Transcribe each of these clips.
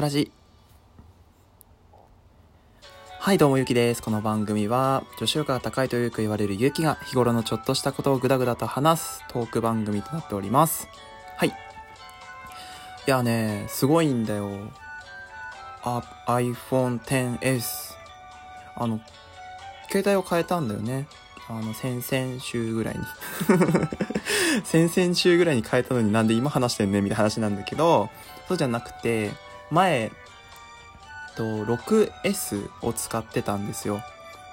くらじはいどうもゆきです。この番組は女子力が高いとよく言われるゆきが日頃のちょっとしたことをぐだぐだと話すトーク番組となっております。はい。いやねすごいんだよ。あ iPhone XS あの携帯を変えたんだよね。あの先々週ぐらいに。先々週ぐらいに変えたのになんで今話してんねみたいな話なんだけどそうじゃなくて前と 6S を使ってたんですよ。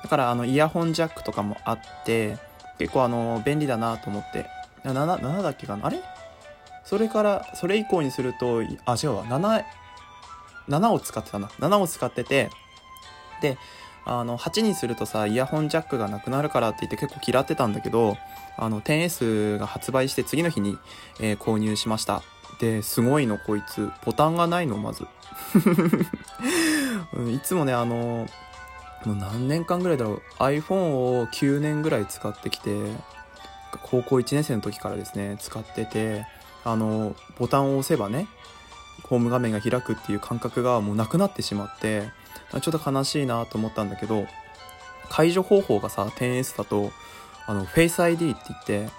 だからあのイヤホンジャックとかもあって結構あの便利だなと思って。7, 7だっけかな？あれ？それからそれ以降にするとあ違うわ。7 7を使ってたな。7を使ってて。であの8にするとさイヤホンジャックがなくなるからって言って結構嫌ってたんだけどあの 10S が発売して次の日に、えー、購入しました。ですごいのこいつ。ボタンがないのまず。いつもねあのもう何年間ぐらいだろう。iPhone を9年ぐらい使ってきて高校1年生の時からですね使っててあのボタンを押せばねホーム画面が開くっていう感覚がもうなくなってしまってちょっと悲しいなと思ったんだけど解除方法がさ 10S だとあのフェイス ID って言って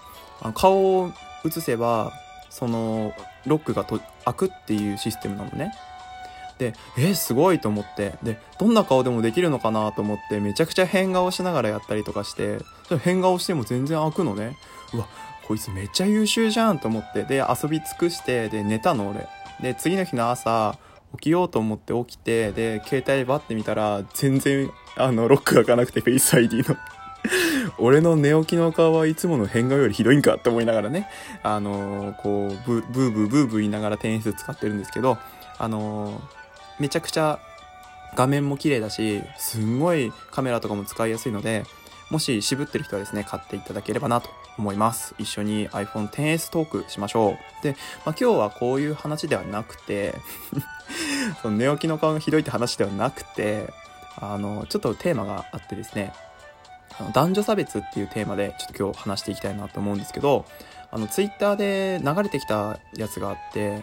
あの顔を映せばそのロックがと開くっていうシステムなのね。でえー、すごいと思ってでどんな顔でもできるのかなと思ってめちゃくちゃ変顔しながらやったりとかして変顔しても全然開くのね。うわこいつめっちゃ優秀じゃんと思ってで遊び尽くしてで寝たの俺。で次の日の朝起きようと思って起きてで携帯バッて見たら全然あのロック開かなくてフェイス ID の。俺の寝起きの顔はいつもの変顔よりひどいんかって思いながらね、あのー、こうブ、ーブーブーブー言いながら転出使ってるんですけど、あのー、めちゃくちゃ画面も綺麗だし、すんごいカメラとかも使いやすいので、もし渋ってる人はですね、買っていただければなと。思います。一緒に iPhone XS トークしましょう。で、まあ、今日はこういう話ではなくて その寝起きの顔がひどいって話ではなくて、あの、ちょっとテーマがあってですね、あの男女差別っていうテーマでちょっと今日話していきたいなと思うんですけど、あの、ツイッターで流れてきたやつがあって、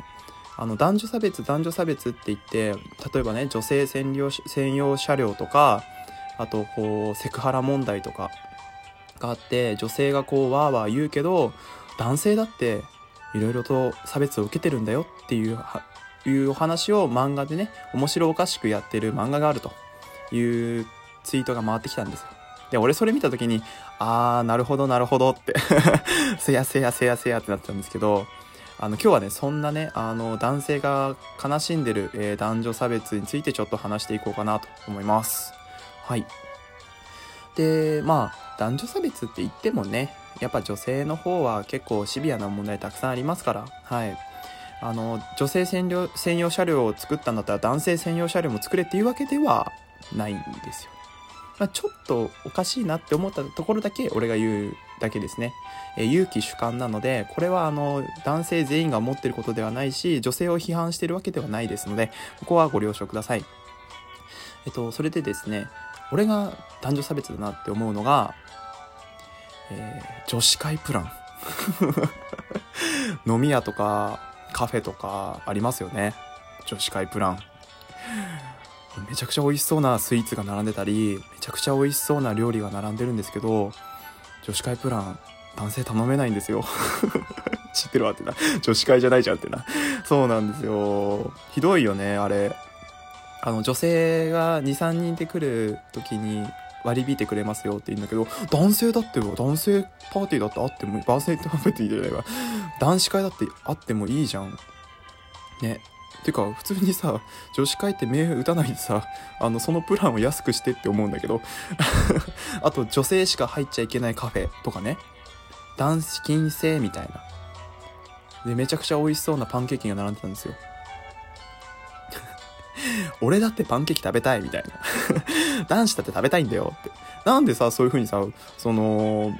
あの、男女差別、男女差別って言って、例えばね、女性専用専用車両とか、あと、こう、セクハラ問題とかがあって、女性がこう、わーわー言うけど、男性だって、いろいろと差別を受けてるんだよっていう、いうお話を漫画でね、面白おかしくやってる漫画があるというツイートが回ってきたんですよ。で、俺それ見た時に、あー、なるほどなるほどって せやせやせやせやってなってたんですけど、あの、今日はね、そんなね、あの、男性が悲しんでる、えー、男女差別についてちょっと話していこうかなと思います。はい。で、まあ、男女差別って言ってもね、やっぱ女性の方は結構シビアな問題たくさんありますから、はい。あの、女性専用専用車両を作ったんだったら男性専用車両も作れっていうわけではないんですよ。まあ、ちょっとおかしいなって思ったところだけ俺が言うだけですね。え、勇気主観なので、これはあの、男性全員が思ってることではないし、女性を批判してるわけではないですので、ここはご了承ください。えっと、それでですね、俺が男女差別だなって思うのが、えー、女子会プラン。飲み屋とかカフェとかありますよね。女子会プラン。めちゃくちゃ美味しそうなスイーツが並んでたり、めちゃくちゃ美味しそうな料理が並んでるんですけど、女子会プラン、男性頼めないんですよ。知ってるわってな。女子会じゃないじゃんってな。そうなんですよ。ひどいよね、あれ。あの、女性が2、3人で来る時に割り引いてくれますよって言うんだけど、男性だって男性パーティーだってあっても、男性パーティーじゃないわ。男子会だってあってもいいじゃん。ね。てか、普通にさ、女子会って目打たないでさ、あの、そのプランを安くしてって思うんだけど、あと、女性しか入っちゃいけないカフェとかね、男子禁制みたいな。で、めちゃくちゃ美味しそうなパンケーキが並んでたんですよ。俺だってパンケーキ食べたいみたいな。男子だって食べたいんだよって。なんでさ、そういう風にさ、その、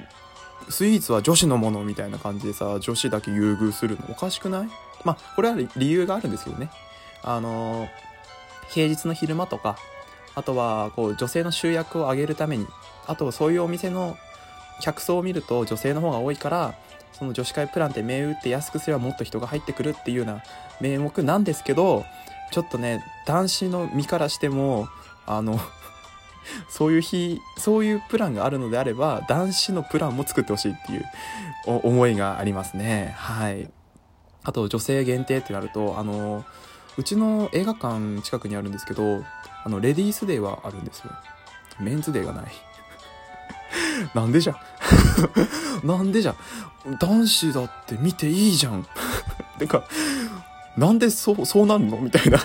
スイーツは女子のものみたいな感じでさ、女子だけ優遇するの？おかしくない？まあ、これは理由があるんですけどね。あの、平日の昼間とか、あとは、こう、女性の集約を上げるために、あと、そういうお店の客層を見ると女性の方が多いから、その女子会プランって銘打って安くすればもっと人が入ってくるっていうような名目なんですけど、ちょっとね男子の身からしてもあのそういう日そういうプランがあるのであれば男子のプランも作ってほしいっていう思いがありますね。はい。あと女性限定ってなるとあのうちの映画館近くにあるんですけどあのレディースデーはあるんですよ。メンズデーがない。なんでじゃ？ん なんでじゃ？ん男子だって見ていいじゃん。てかなんでそうそうなんの？みたいな。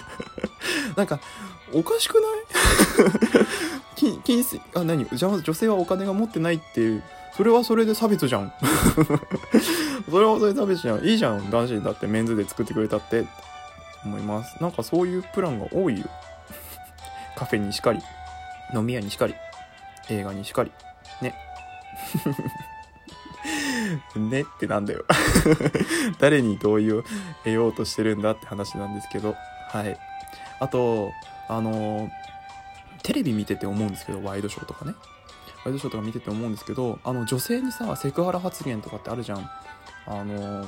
なんかおかしくない？金金あ何？じゃあ女性はお金が持ってないっていう。それはそれで差別じゃん。それはそれで差別じゃん。いいじゃん男子だってメンズで作ってくれたって。思います。なんかそういうプランが多いよ。カフェにしかり飲み屋にしかり映画にしかり。ね。ねってなんだよ。誰に同意を得ようとしてるんだって話なんですけど。はい。あとあのテレビ見てて思うんですけどワイドショーとかね。ワイドショーとか見てて思うんですけどあの女性にさセクハラ発言とかってあるじゃん。あの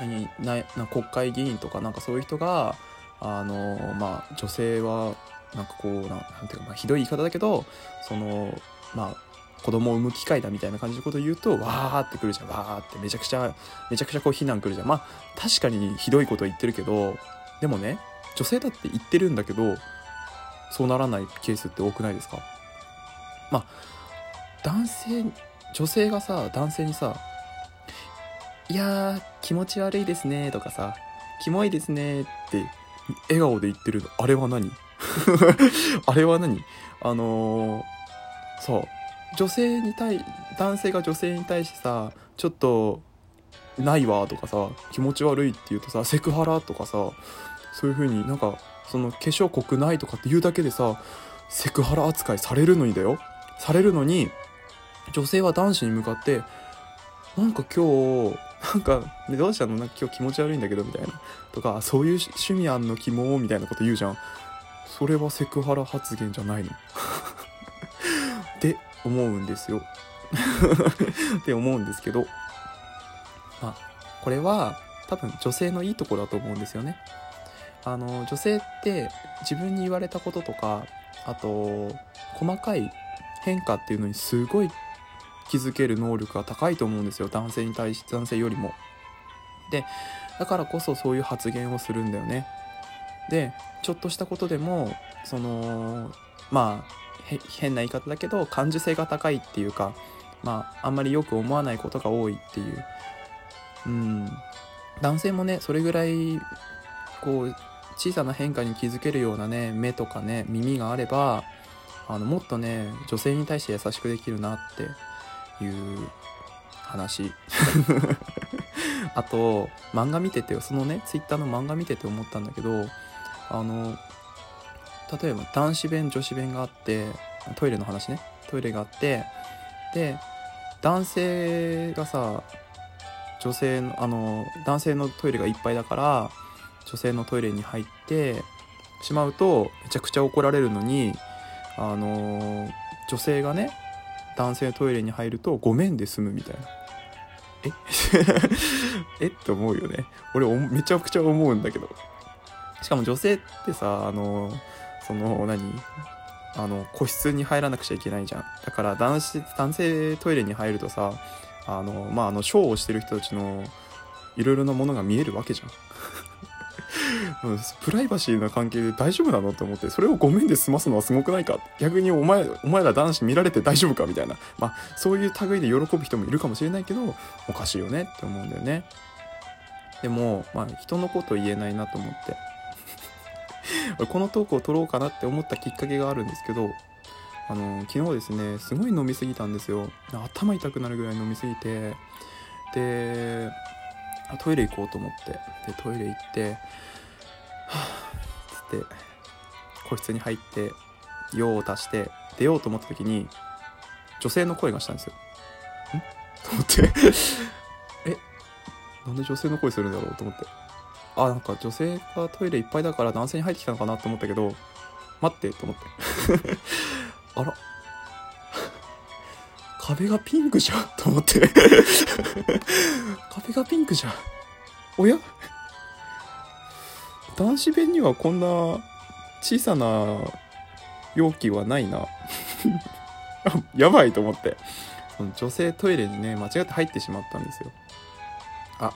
何なな国会議員とかなんかそういう人があのまあ女性はなんかこうなんなんていうか、まあ、ひどい言い方だけどそのまあ子供を産む機会だみたいな感じのことを言うとわーってくるじゃん。わーって。めちゃくちゃめちゃくちゃこう非難くるじゃん。まあ確かにひどいこと言ってるけどでもね女性だって言ってるんだけどそうならないケースって多くないですか？まあ男性女性がさ男性にさ「いやー気持ち悪いですね」とかさ「キモいですね」って笑顔で言ってるの。あれは何？あれは何？あのー、そう。女性に対男性が女性に対してさちょっとないわとかさ気持ち悪いって言うとさセクハラとかさそういう風になんかその化粧濃くないとかって言うだけでさセクハラ扱いされるのにだよ。されるのに女性は男子に向かってなんか今日なんか、ね、どうしたの？なんか今日気持ち悪いんだけどみたいな。とかそういう趣味あんの？肝？みたいなこと言うじゃん。それはセクハラ発言じゃないの。思うんですよ。って思うんですけど。まあこれは多分女性のいいとこだと思うんですよね。あの女性って自分に言われたこととかあと細かい変化っていうのにすごい気づける能力が高いと思うんですよ。男性に対して男性よりも。でだからこそそういう発言をするんだよね。でちょっとしたことでもそのまあ変な言い方だけど感受性が高いっていうかまああんまりよく思わないことが多いっていう。うん。男性もねそれぐらいこう小さな変化に気づけるようなね目とかね耳があればあのもっとね女性に対して優しくできるなっていう話。あと漫画見ててそのねツイッターの漫画見てて思ったんだけどあの例えば男子弁女子弁があってトイレの話ね。トイレがあってで男性がさ女性のあの男性のトイレがいっぱいだから女性のトイレに入ってしまうとめちゃくちゃ怒られるのにあの女性がね男性トイレに入るとごめんで済むみたいな。え？え？って思うよね。俺めちゃくちゃ思うんだけど。しかも女性ってさあのその何？あの個室に入らなくちゃいけないじゃん。だから男子男性トイレに入るとさあのまああのショーをしてる人たちのいろいろなものが見えるわけじゃ ん。プライバシーな関係で大丈夫なのって思ってそれをごめんで済ますのはすごくないか？逆にお前お前ら男子見られて大丈夫か？みたいな。まあそういう類で喜ぶ人もいるかもしれないけどおかしいよねって思うんだよね。でもまあ人のこと言えないなと思って。このトークを撮ろうかなって思ったきっかけがあるんですけどあの昨日ですねすごい飲みすぎたんですよ。頭痛くなるぐらい飲みすぎて。でトイレ行こうと思って。でトイレ行って。はあつって個室に入って用を足して出ようと思った時に女性の声がしたんですよ。ん？と思って。え？なんで女性の声するんだろう？と思って。あなんか女性がトイレいっぱいだから男性に入ってきたのかなと思ったけど待ってと思って。あら。壁がピンクじゃんと思って。壁がピンクじゃん。おや？男子弁にはこんな小さな容器はないな。やばいと思って。女性トイレにね間違って入ってしまったんですよ。あ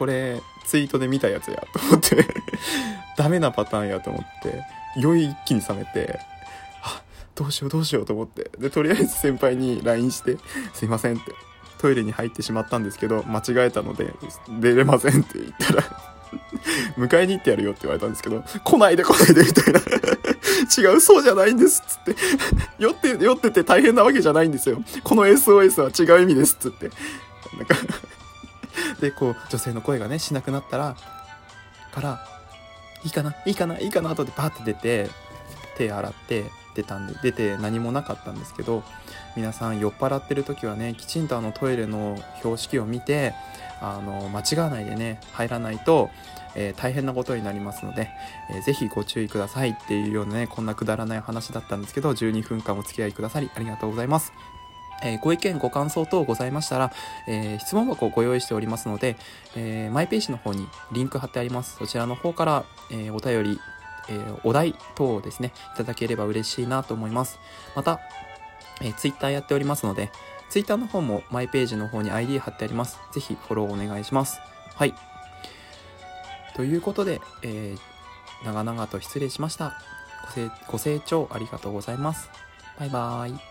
これツイートで見たやつやと思って。ダメなパターンやと思って。酔い一気に冷めて。あどうしようどうしようと思って。でとりあえず先輩に LINE して「すいません」って。トイレに入ってしまったんですけど間違えたので出れませんって言ったら 迎えに行ってやるよって言われたんですけど来ないで来ないでみたいな。違うそうじゃないんですっつって。酔って酔ってて大変なわけじゃないんですよ。この SOS は違う意味ですっつって。なんかでこう女性の声がねしなくなったらからいいかないいかないいかなとでバーって出て手洗って出たんで出て何もなかったんですけど皆さん酔っ払ってる時はねきちんとあのトイレの標識を見てあの間違わないでね入らないと、えー、大変なことになりますので、えー、ぜひご注意くださいっていうようなねこんなくだらない話だったんですけど12分間お付き合いくださりありがとうございます。え、ご意見、ご感想等ございましたら、えー、質問箱をご用意しておりますので、えー、マイページの方にリンク貼ってあります。そちらの方から、えお便り、えお題等をですね、いただければ嬉しいなと思います。また、えー、Twitter やっておりますので、Twitter の方もマイページの方に ID 貼ってあります。ぜひフォローお願いします。はい。ということで、え、長々と失礼しました。ごご清聴ありがとうございます。バイバーイ。